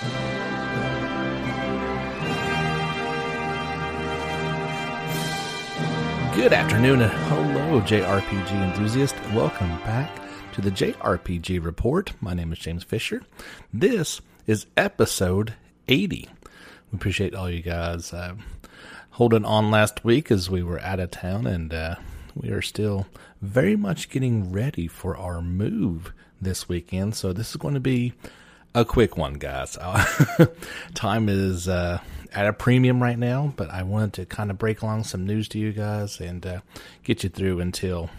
Good afternoon and hello, JRPG enthusiast. Welcome back to the JRPG Report. My name is James Fisher. This is episode 80. We appreciate all you guys uh, holding on last week as we were out of town, and uh, we are still very much getting ready for our move this weekend. So, this is going to be a quick one, guys. Time is uh, at a premium right now, but I wanted to kind of break along some news to you guys and uh, get you through until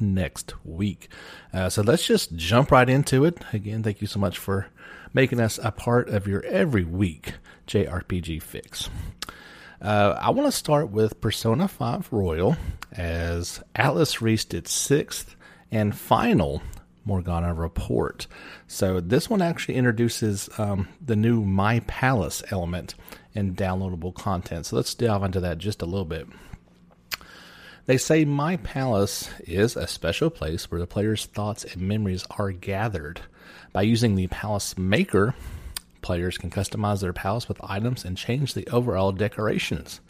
next week. Uh, so let's just jump right into it. Again, thank you so much for making us a part of your every week JRPG fix. Uh, I want to start with Persona 5 Royal as Atlus reached its sixth and final Morgana report. So this one actually introduces um, the new My Palace element and downloadable content. So let's delve into that just a little bit. They say My Palace is a special place where the player's thoughts and memories are gathered. By using the Palace Maker, players can customize their palace with items and change the overall decorations.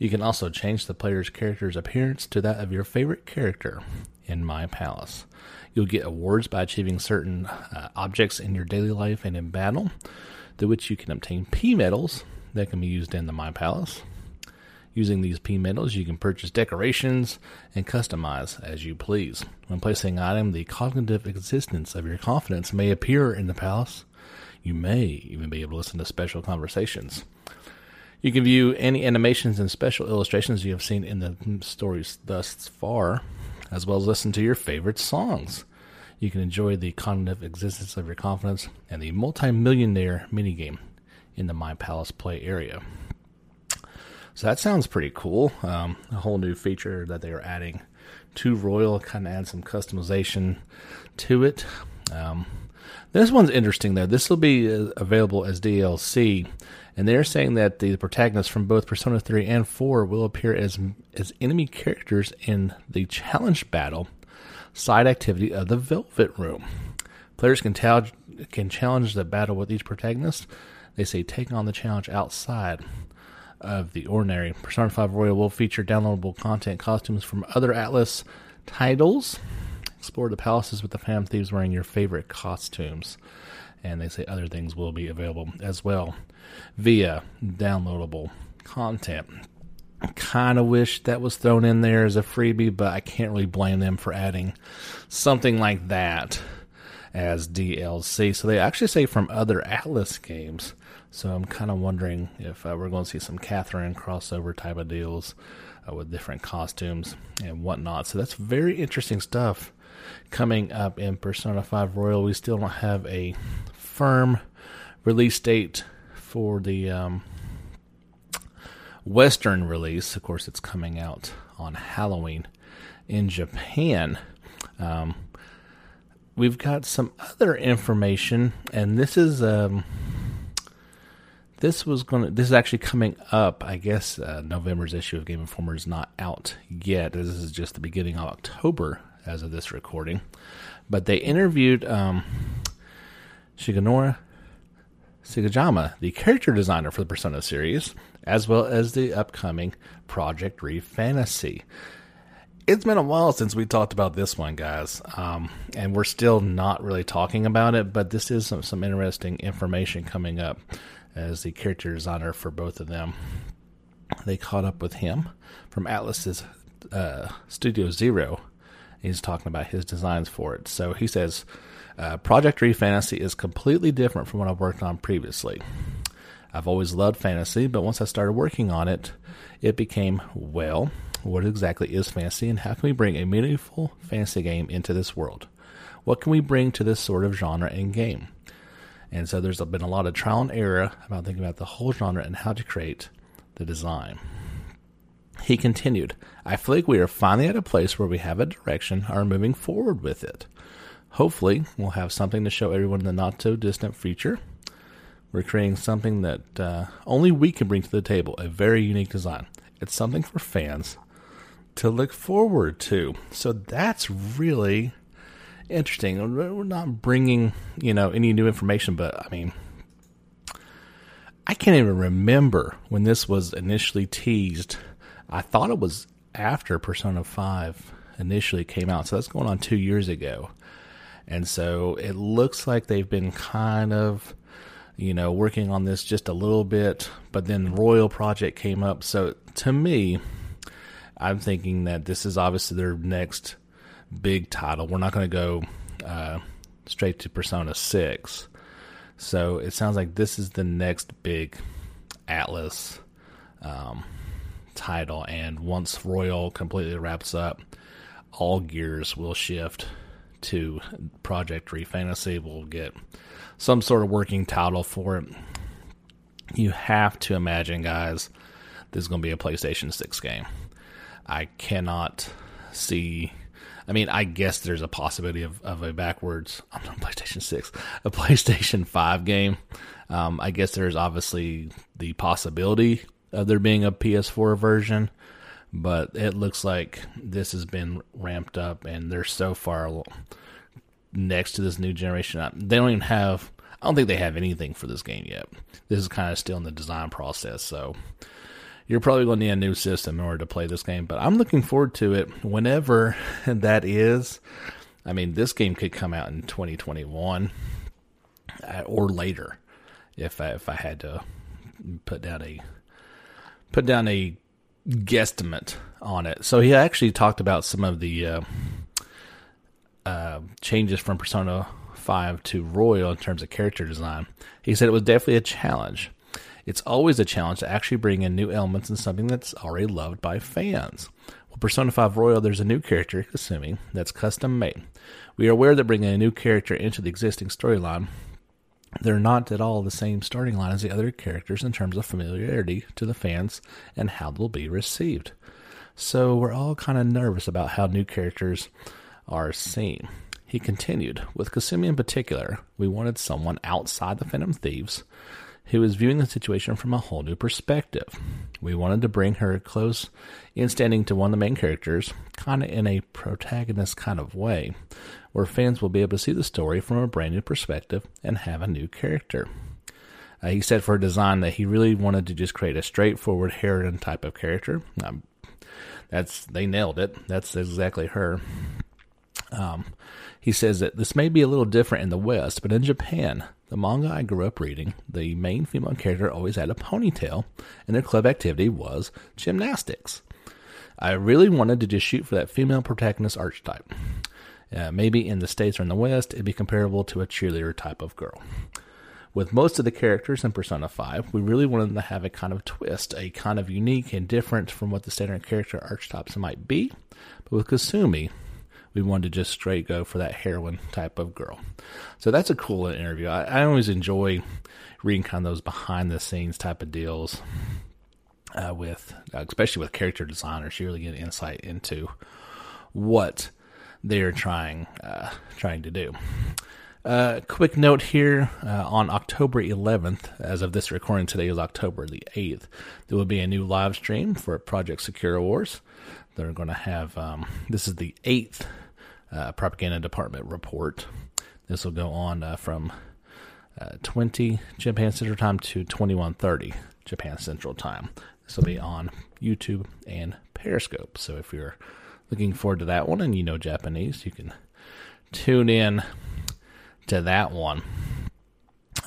You can also change the player's character's appearance to that of your favorite character in My Palace. You'll get awards by achieving certain uh, objects in your daily life and in battle, through which you can obtain P medals that can be used in the My Palace. Using these P medals, you can purchase decorations and customize as you please. When placing an item, the cognitive existence of your confidants may appear in the palace. You may even be able to listen to special conversations. You can view any animations and special illustrations you have seen in the stories thus far as well as listen to your favorite songs. You can enjoy the cognitive existence of your confidants and the multi-millionaire minigame in the My Palace Play area. So that sounds pretty cool. Um, a whole new feature that they are adding to Royal, kind of add some customization to it. Um, this one's interesting though. This will be uh, available as DLC, and they're saying that the protagonists from both Persona 3 and 4 will appear as as enemy characters in the challenge battle side activity of the Velvet Room. Players can, ta- can challenge the battle with each protagonist. They say take on the challenge outside of the ordinary. Persona 5 Royal will feature downloadable content costumes from other Atlus titles. Explore the palaces with the Phantom Thieves wearing your favorite costumes and they say other things will be available as well via downloadable content. Kind of wish that was thrown in there as a freebie, but I can't really blame them for adding something like that as DLC. So they actually say from other Atlus games. So I'm kind of wondering if uh, we're going to see some Catherine crossover type of deals uh, with different costumes and whatnot. So that's very interesting stuff coming up in Persona 5 Royal. We still don't have a firm release date for the um, Western release. Of course, it's coming out on Halloween in Japan. Um, we've got some other information, and this is um, this was going to this is actually coming up. I guess uh, November's issue of Game Informer is not out yet. This is just the beginning of October as of this recording. But they interviewed um, Shigenori Soejima, the character designer for the Persona series, as well as the upcoming Project Re Fantasy. It's been a while since we talked about this one, guys, um, and we're still not really talking about it, but this is some, some interesting information coming up as the character designer for both of them. They caught up with him from Atlus's uh, Studio Zero He's talking about his designs for it. So he says, uh, Project Re Fantasy is completely different from what I've worked on previously. I've always loved fantasy, but once I started working on it, it became, well, what exactly is fantasy and how can we bring a meaningful fantasy game into this world? What can we bring to this sort of genre and game? And so there's been a lot of trial and error about thinking about the whole genre and how to create the design. He continued, I feel like we are finally at a place where we have a direction and are moving forward with it. Hopefully, we'll have something to show everyone in the not so distant future. We're creating something that uh, only we can bring to the table a very unique design. It's something for fans to look forward to. So that's really interesting. We're not bringing, you know, any new information, but I mean, I can't even remember when this was initially teased. I thought it was after Persona 5 initially came out. So that's going on two years ago. And so it looks like they've been kind of, you know, working on this just a little bit. But then Royal Project came up. So to me, I'm thinking that this is obviously their next big title. We're not going to go uh, straight to Persona 6. So it sounds like this is the next big Atlus um, title. And once Royal completely wraps up, all gears will shift to Project Re Fantasy. We'll get some sort of working title for it. You have to imagine, guys, this is going to be a PlayStation 6 game. I cannot see. I mean, I guess there's a possibility of, of a backwards I'm on PlayStation 6, a PlayStation 5 game. Um, I guess there's obviously the possibility of there being a PS4 version but it looks like this has been ramped up and they're so far next to this new generation. They don't even have, I don't think they have anything for this game yet. This is kind of still in the design process, so you're probably going to need a new system in order to play this game. But I'm looking forward to it whenever that is. I mean, this game could come out in 2021 uh, or later if I, if I had to put down a put down a guesstimate on it. So he actually talked about some of the uh, uh, changes from Persona 5 to Royal in terms of character design. He said it was definitely a challenge. It's always a challenge to actually bring in new elements in something that's already loved by fans. Well, Persona 5 Royal, there's a new character, Kasumi, that's custom made. We are aware that bringing a new character into the existing storyline they're not at all the same starting line as the other characters in terms of familiarity to the fans and how they'll be received. So we're all kind of nervous about how new characters are seen. He continued, with Kasumi in particular, we wanted someone outside the Phantom Thieves who is viewing the situation from a whole new perspective. We wanted to bring her close in standing to one of the main characters, kind of in a protagonist kind of way, where fans will be able to see the story from a brand new perspective and have a new character. Uh, he said for design that he really wanted to just create a straightforward Harridan type of character. Um, that's they nailed it. That's exactly her. Um, he says that this may be a little different in the West, but in Japan, the manga I grew up reading, the main female character always had a ponytail, and their club activity was gymnastics. I really wanted to just shoot for that female protagonist archetype. Uh, maybe in the States or in the West, it'd be comparable to a cheerleader type of girl. With most of the characters in Persona 5, we really wanted to have a kind of twist, a kind of unique and different from what the standard character archetypes might be. But with Kasumi, we wanted to just straight go for that heroine type of girl. So that's a cool interview. I, I always enjoy reading kind of those behind the scenes type of deals uh, with, uh, especially with character designers. You really get insight into what they're trying uh, trying to do. Uh, quick note here uh, on October 11th, as of this recording today is October the 8th, there will be a new live stream for Project Sakura Wars. They're going to have um, this is the eighth uh, propaganda department report. This will go on uh, from uh, 20 Japan Central Time to 21:30 Japan Central Time. This will be on YouTube and Periscope. So if you're looking forward to that one and you know Japanese, you can tune in to that one.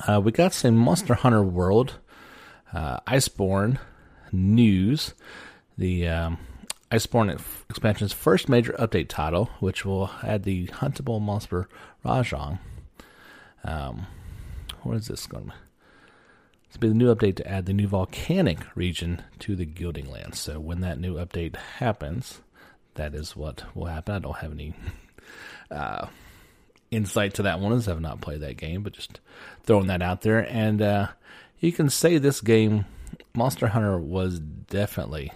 Uh, we got some Monster Hunter World uh, Iceborne news. The um, Iceborne expansion's first major update title, which will add the huntable monster Rajang. Um, what is this going to to be the new update to add the new volcanic region to the Guiding Lands. So when that new update happens, that is what will happen. I don't have any uh, insight to that one as I've not played that game, but just throwing that out there. And uh, you can say this game, Monster Hunter, was definitely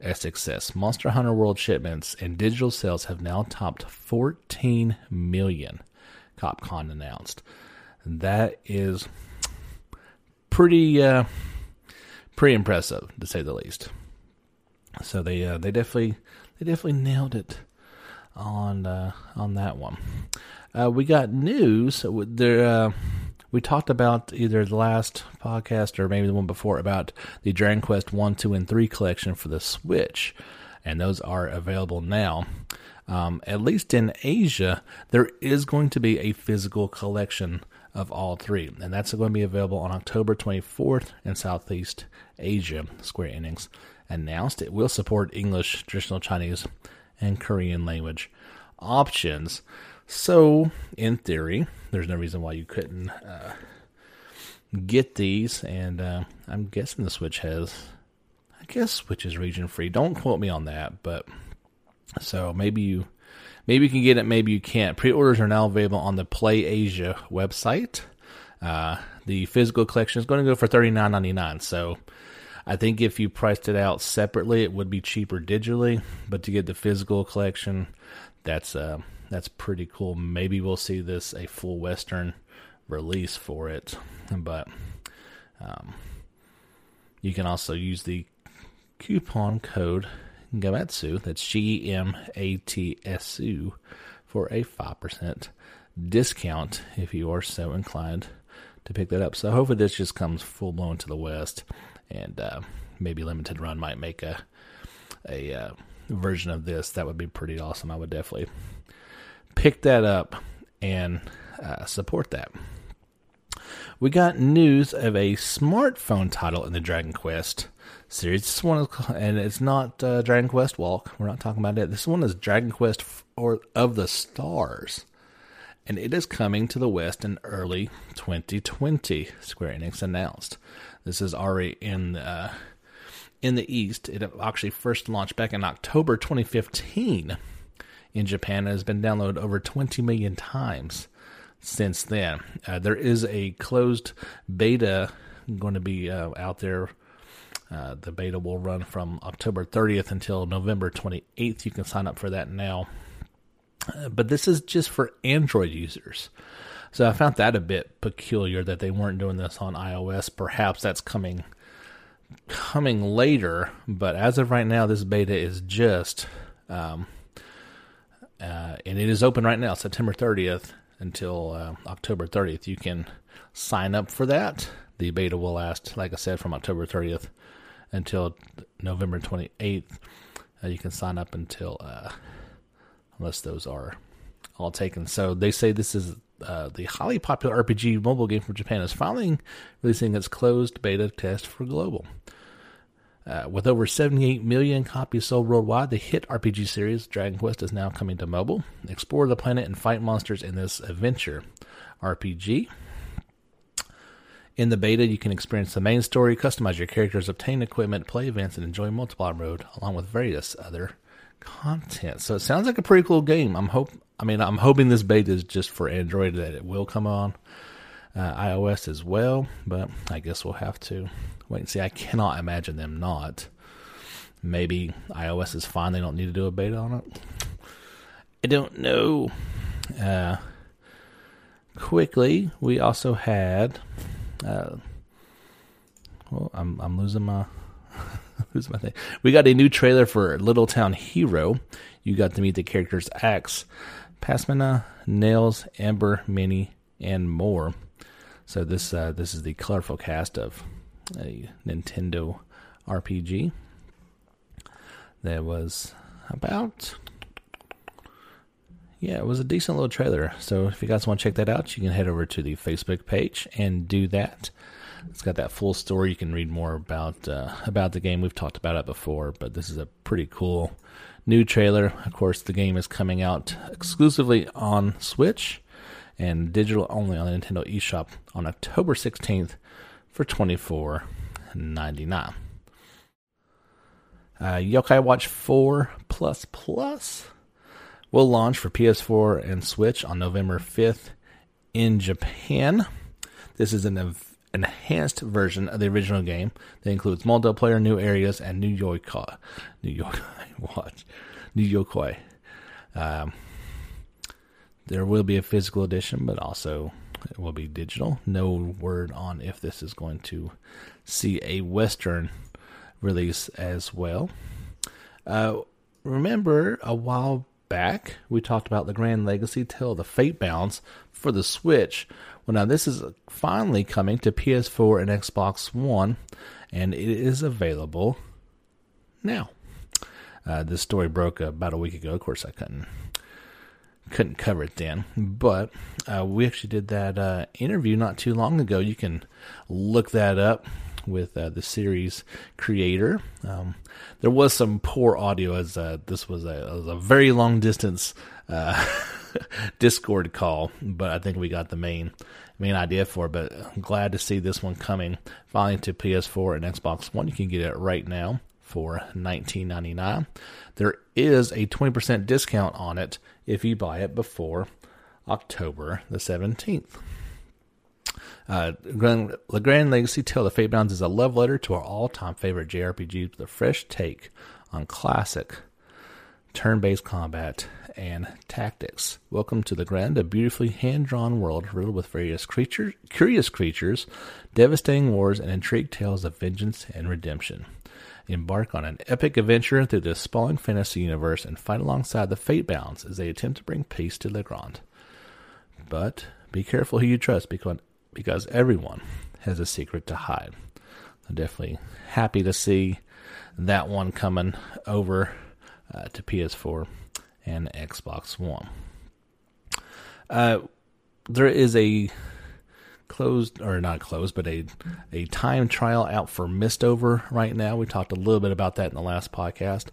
a success. Monster Hunter World shipments and digital sales have now topped 14 million, Capcom announced. That is pretty uh, pretty impressive to say the least. So they uh, they definitely they definitely nailed it on uh, on that one. Uh, we got news. There, uh, we talked about either the last podcast or maybe the one before about the Dragon Quest 1, 2, and 3 collection for the Switch, and those are available now. Um, at least in Asia, there is going to be a physical collection of all three, and that's going to be available on October 24th in Southeast Asia. Square Enix announced it will support English, traditional Chinese, and Korean language options. So, in theory, there's no reason why you couldn't uh, get these. And uh, I'm guessing the Switch has, I guess Switch is region free. Don't quote me on that, but so maybe you, maybe you can get it, maybe you can't. Pre-orders are now available on the Play Asia website. Uh, the physical collection is going to go for thirty nine ninety nine. So. I think if you priced it out separately, it would be cheaper digitally. But to get the physical collection, that's uh, that's pretty cool. Maybe we'll see this a full Western release for it, but um, you can also use the coupon code Gamatsu. That's G M A T S U for a five percent discount if you are so inclined to pick that up. So hopefully this just comes full blown to the West, and uh, maybe limited run might make a a uh, version of this. That would be pretty awesome. I would definitely pick that up and uh, support that. We got news of a smartphone title in the Dragon Quest series. This one is, and it's not uh, Dragon Quest Walk. We're not talking about it. This one is Dragon Quest or of the Stars, and it is coming to the West in early 2020. Square Enix announced. This is already in uh, in the East. It actually first launched back in October 2015 in Japan and has been downloaded over 20 million times since then. Uh, there is a closed beta going to be uh, out there. Uh, the beta will run from October 30th until November 28th. You can sign up for that now. Uh, but this is just for Android users. So I found that a bit peculiar that they weren't doing this on iOS. Perhaps that's coming coming later, but as of right now, this beta is just um, uh, and it is open right now, September 30th until uh, October 30th. You can sign up for that. The beta will last, like I said, from October 30th until November 28th. Uh, you can sign up until, uh, unless those are all taken. So they say this is uh, the highly popular RPG mobile game from Japan is finally releasing its closed beta test for global. Uh, with over 78 million copies sold worldwide, the hit RPG series Dragon Quest is now coming to mobile. Explore the planet and fight monsters in this adventure RPG. In the beta, you can experience the main story, customize your characters, obtain equipment, play events, and enjoy multiplayer mode, along with various other content. So it sounds like a pretty cool game. I'm hope. I mean, I'm hoping this beta is just for Android that it will come on uh, iOS as well, but I guess we'll have to wait and see. I cannot imagine them not. Maybe iOS is fine; they don't need to do a beta on it. I don't know. Uh, quickly, we also had. Uh, well, I'm I'm losing my losing my thing. We got a new trailer for Little Town Hero. You got to meet the characters Axe, Pasmina, Nails, Amber, Minnie, and more. So this uh, this is the colorful cast of a Nintendo RPG. that was about yeah, it was a decent little trailer. So if you guys want to check that out, you can head over to the Facebook page and do that. It's got that full story. You can read more about uh, about the game. We've talked about it before, but this is a pretty cool new trailer. Of course, the game is coming out exclusively on Switch and digital only on the Nintendo eShop on October 16th for $24.99. Uh, Yokai Watch 4 Plus Plus will launch for PS4 and Switch on November 5th in Japan. This is an enhanced version of the original game that includes multiplayer, new areas, and new Yokai. New Yokai Watch. New Yokai. Um, there will be a physical edition, but also it will be digital. No word on if this is going to see a Western release as well. Uh, remember a while back, we talked about the Grand Legacy Tale of the Fatebounds for the Switch. Well, now this is finally coming to PS4 and Xbox One, and it is available now. Uh, this story broke about a week ago. Of course, I couldn't couldn't cover it then, but uh, we actually did that uh, interview not too long ago. You can look that up with uh, the series creator. Um, there was some poor audio as uh, this was a, was a, very long distance uh, Discord call, but I think we got the main main idea for it. But I'm glad to see this one coming finally to PS4 and Xbox One. You can get it right now for $19.99. There is a 20% discount on it if you buy it before October the 17th. Uh, Grand Legacy Tale of Fate Fatebounds is a love letter to our all-time favorite JRPG with a fresh take on classic turn-based combat and tactics. Welcome to Legrand, a beautifully hand-drawn world riddled with various creatures, curious creatures, devastating wars, and intrigued tales of vengeance and redemption. Embark on an epic adventure through this sprawling fantasy universe and fight alongside the Fatebounds as they attempt to bring peace to Legrand. But be careful who you trust because because everyone has a secret to hide. I'm definitely happy to see that one coming over uh, to PS4 and Xbox One. Uh, there is a closed or not closed, but a a time trial out for Mistover right now. We talked a little bit about that in the last podcast.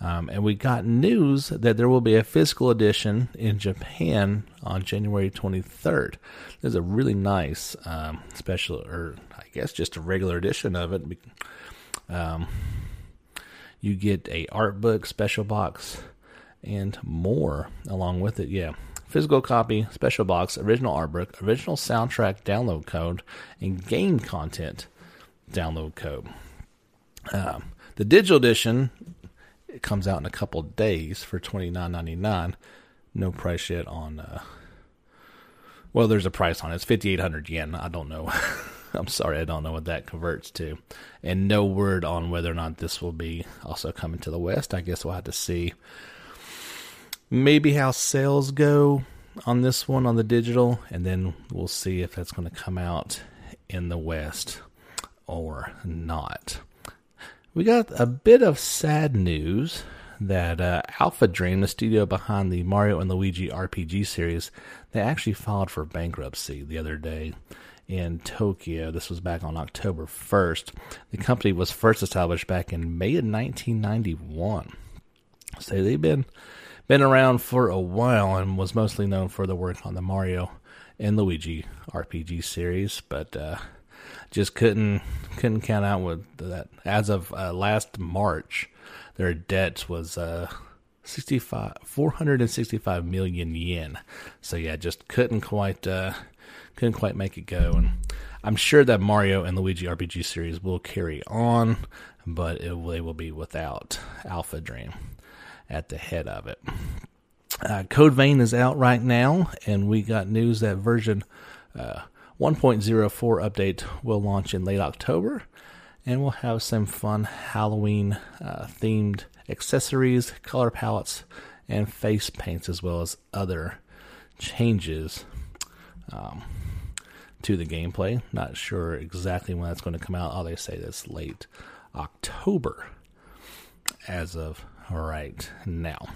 Um, and we got news that there will be a physical edition in Japan on January 23rd. There's a really nice um, special, or I guess just a regular edition of it. Um, you get a art book, special box, and more along with it. Yeah, physical copy, special box, original art book, original soundtrack download code, and game content download code. Um, the digital edition it comes out in a couple days for twenty nine ninety nine. No price yet on. Uh, well, there's a price on it. It's fifty eight hundred yen. I don't know. I'm sorry, I don't know what that converts to, and no word on whether or not this will be also coming to the West. I guess we'll have to see. Maybe how sales go on this one on the digital, and then we'll see if that's going to come out in the West or not. We got a bit of sad news that uh, Alpha Dream, the studio behind the Mario and Luigi RPG series, they actually filed for bankruptcy the other day in Tokyo. This was back on October 1st. The company was first established back in May of 1991. So they've been been around for a while and was mostly known for the work on the Mario and Luigi RPG series, but uh, just couldn't couldn't count out with that. As of uh, last March, their debt was uh, 65 465 million yen. So yeah, just couldn't quite uh, couldn't quite make it go. And I'm sure that Mario and Luigi RPG series will carry on, but it, they will be without Alpha Dream at the head of it. Uh, Code Vein is out right now, and we got news that version uh, 1.04 update will launch in late October, and we'll have some fun Halloween uh, themed accessories, color palettes, and face paints, as well as other changes um, to the gameplay. Not sure exactly when that's going to come out. All they say that's late October as of right now.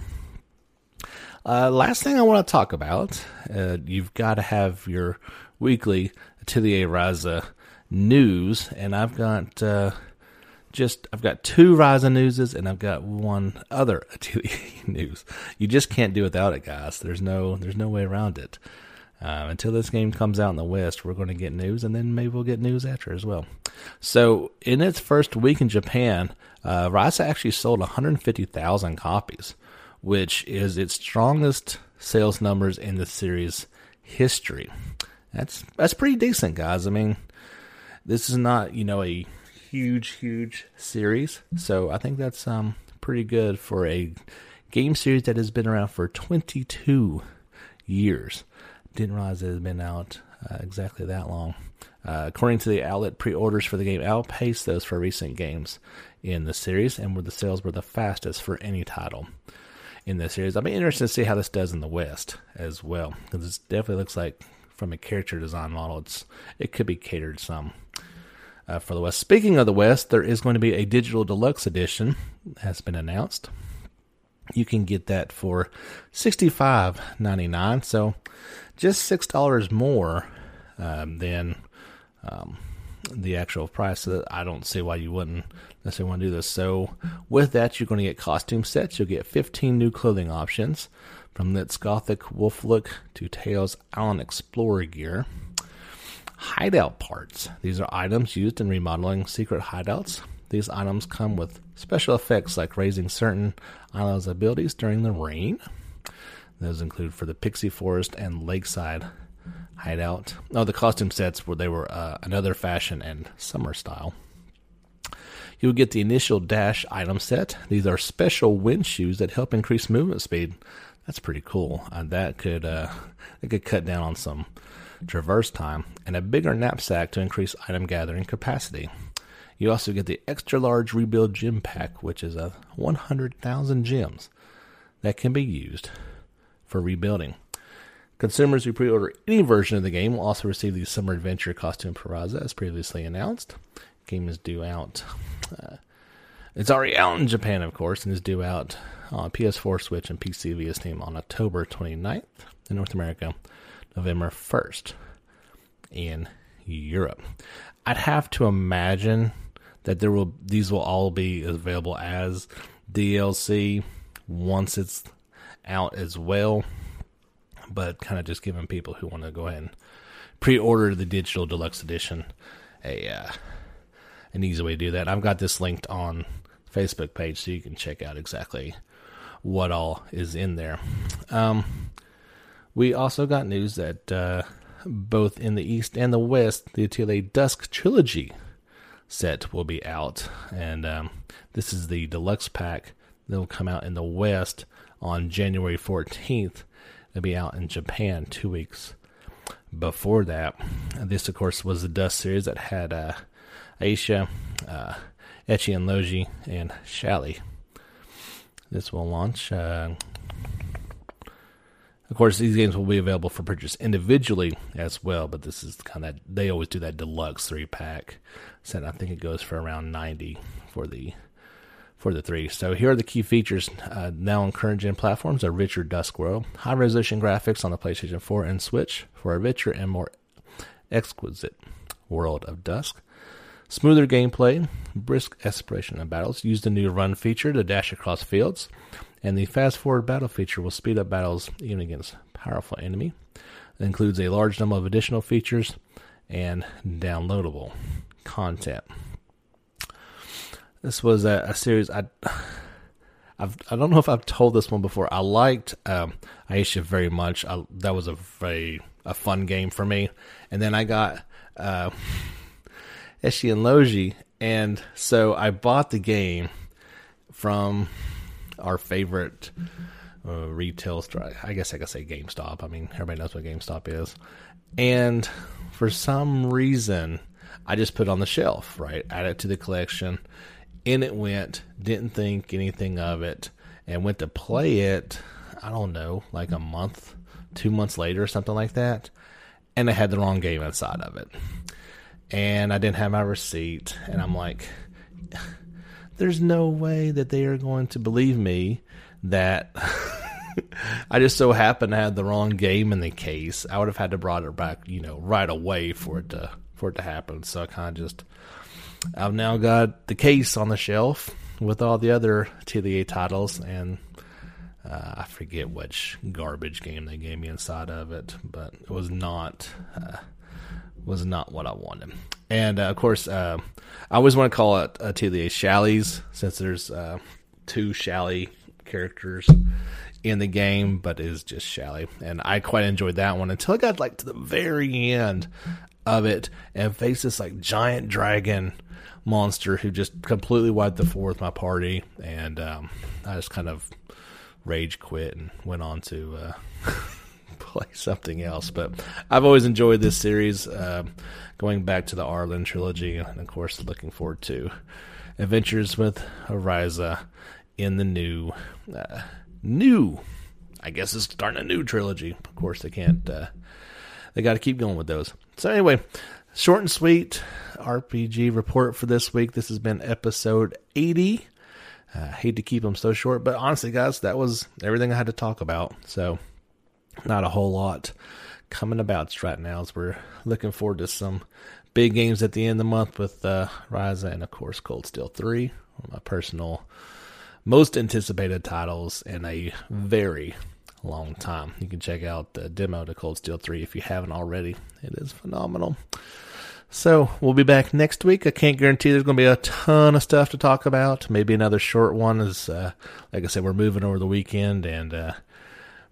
Uh, last thing I want to talk about, uh, you've got to have your weekly Atelier Ryza news, and I've got uh, just I've got two Ryza newses, and I've got one other Atelier news. You just can't do without it, guys. There's no there's no way around it. Uh, until this game comes out in the West, we're going to get news, and then maybe we'll get news after as well. So, in its first week in Japan, uh, Ryza actually sold 150,000 copies, which is its strongest sales numbers in the series history that's that's pretty decent, guys. I mean, this is not you know a huge huge series, so I think that's um pretty good for a game series that has been around for 22 years. Didn't realize it had been out uh, exactly that long. Uh, according to the outlet, pre-orders for the game outpaced those for recent games in the series, and where the sales were the fastest for any title in this series. I'll be interested to see how this does in the West as well, because it definitely looks like from a character design model, it's it could be catered some uh, for the West. Speaking of the West, there is going to be a digital deluxe edition has been announced. You can get that for $65.99. so just six dollars more um, than um, the actual price. So I don't see why you wouldn't necessarily want to do this. So with that, you're going to get costume sets. You'll get fifteen new clothing options, from Lit's Gothic Wolf look to Tales Allen Explorer gear hideout parts. These are items used in remodeling secret hideouts. These items come with special effects like raising certain islands' abilities during the rain. Those include for the Pixie Forest and Lakeside hideout. Oh, the costume sets where they were uh, another fashion and summer style. You'll get the initial dash item set. These are special wind shoes that help increase movement speed. That's pretty cool. Uh, that could uh, that could cut down on some traverse time, and a bigger knapsack to increase item gathering capacity. You also get the extra large rebuild gem pack, which is a 100,000 gems that can be used for rebuilding. Consumers who pre order any version of the game will also receive the Summer Adventure costume for Ryza, as previously announced. game is due out. Uh, it's already out in Japan, of course, and is due out on PS4, Switch, and PC via Steam on October 29th in North America. November 1st in Europe. I'd have to imagine that there will these will all be available as DLC once it's out as well. But kind of just giving people who want to go ahead and pre-order the digital deluxe edition a uh, an easy way to do that. I've got this linked on Facebook page so you can check out exactly what all is in there. Um, we also got news that uh, both in the East and the West, the Atelier Dusk Trilogy set will be out. And um, this is the deluxe pack that will come out in the West on January 14th. It'll be out in Japan two weeks before that. This, of course, was the Dusk series that had uh, Ayesha, uh, Escha and Logy, and Shallie. This will launch uh, of course, these games will be available for purchase individually as well, but this is kind of they always do that deluxe three pack set. I think it goes for around ninety for the for the three. So here are the key features uh, now on current gen platforms: a richer Dusk world, high resolution graphics on the PlayStation 4 and Switch for a richer and more exquisite world of Dusk. Smoother gameplay, brisk exploration of battles. Use the new run feature to dash across fields and the fast forward battle feature will speed up battles even against powerful enemy. It includes a large number of additional features and downloadable content. This was a, a series I I've, I don't know if I've told this one before. I liked um, Ayesha very much. I, that was a very a fun game for me. And then I got uh, Escha and Logy, and so I bought the game from our favorite uh, retail store. I guess I could say GameStop. I mean, everybody knows what GameStop is. And for some reason, I just put it on the shelf, right? Add it to the collection. In it went, didn't think anything of it, and went to play it, I don't know, like a month, two months later, or something like that. And I had the wrong game inside of it. And I didn't have my receipt. And I'm like, there's no way that they are going to believe me that I just so happened to have the wrong game in the case. I would have had to brought it back, you know, right away for it to for it to happen. So I kind of just I've now got the case on the shelf with all the other Atelier titles, and uh, I forget which garbage game they gave me inside of it, but it was not uh, was not what I wanted. And uh, of course, uh, I always want to call it uh, Atelier Shallies since there's uh, two Shallie characters in the game, but it is just Shallie. And I quite enjoyed that one until I got like to the very end of it and faced this like giant dragon monster who just completely wiped the floor with my party. And um, I just kind of rage quit and went on to. Play something else. But I've always enjoyed this series, uh, going back to the Arland trilogy, and of course, looking forward to Adventures with Ariza in the new uh, new. I guess it's starting a new trilogy. Of course, they can't. Uh, they got to keep going with those. So anyway, short and sweet RPG report for this week. This has been episode eighty. I uh, hate to keep them so short, but honestly, guys, that was everything I had to talk about. So, not a whole lot coming about right now as we're looking forward to some big games at the end of the month with uh, Ryza and, of course, Cold Steel 3, one of my personal most anticipated titles in a very long time. You can check out the demo to Cold Steel 3 if you haven't already. It is phenomenal. So we'll be back next week. I can't guarantee there's going to be a ton of stuff to talk about. Maybe another short one. Is uh, like I said, we're moving over the weekend and uh,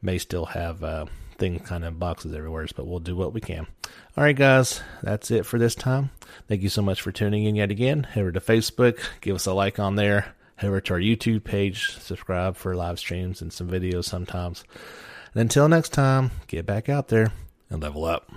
may still have uh, things kind of boxes everywhere, but we'll do what we can. All right, guys, that's it for this time. Thank you so much for tuning in yet again. Head over to Facebook, give us a like on there. Head over to our YouTube page, subscribe for live streams and some videos sometimes. And until next time, get back out there and level up.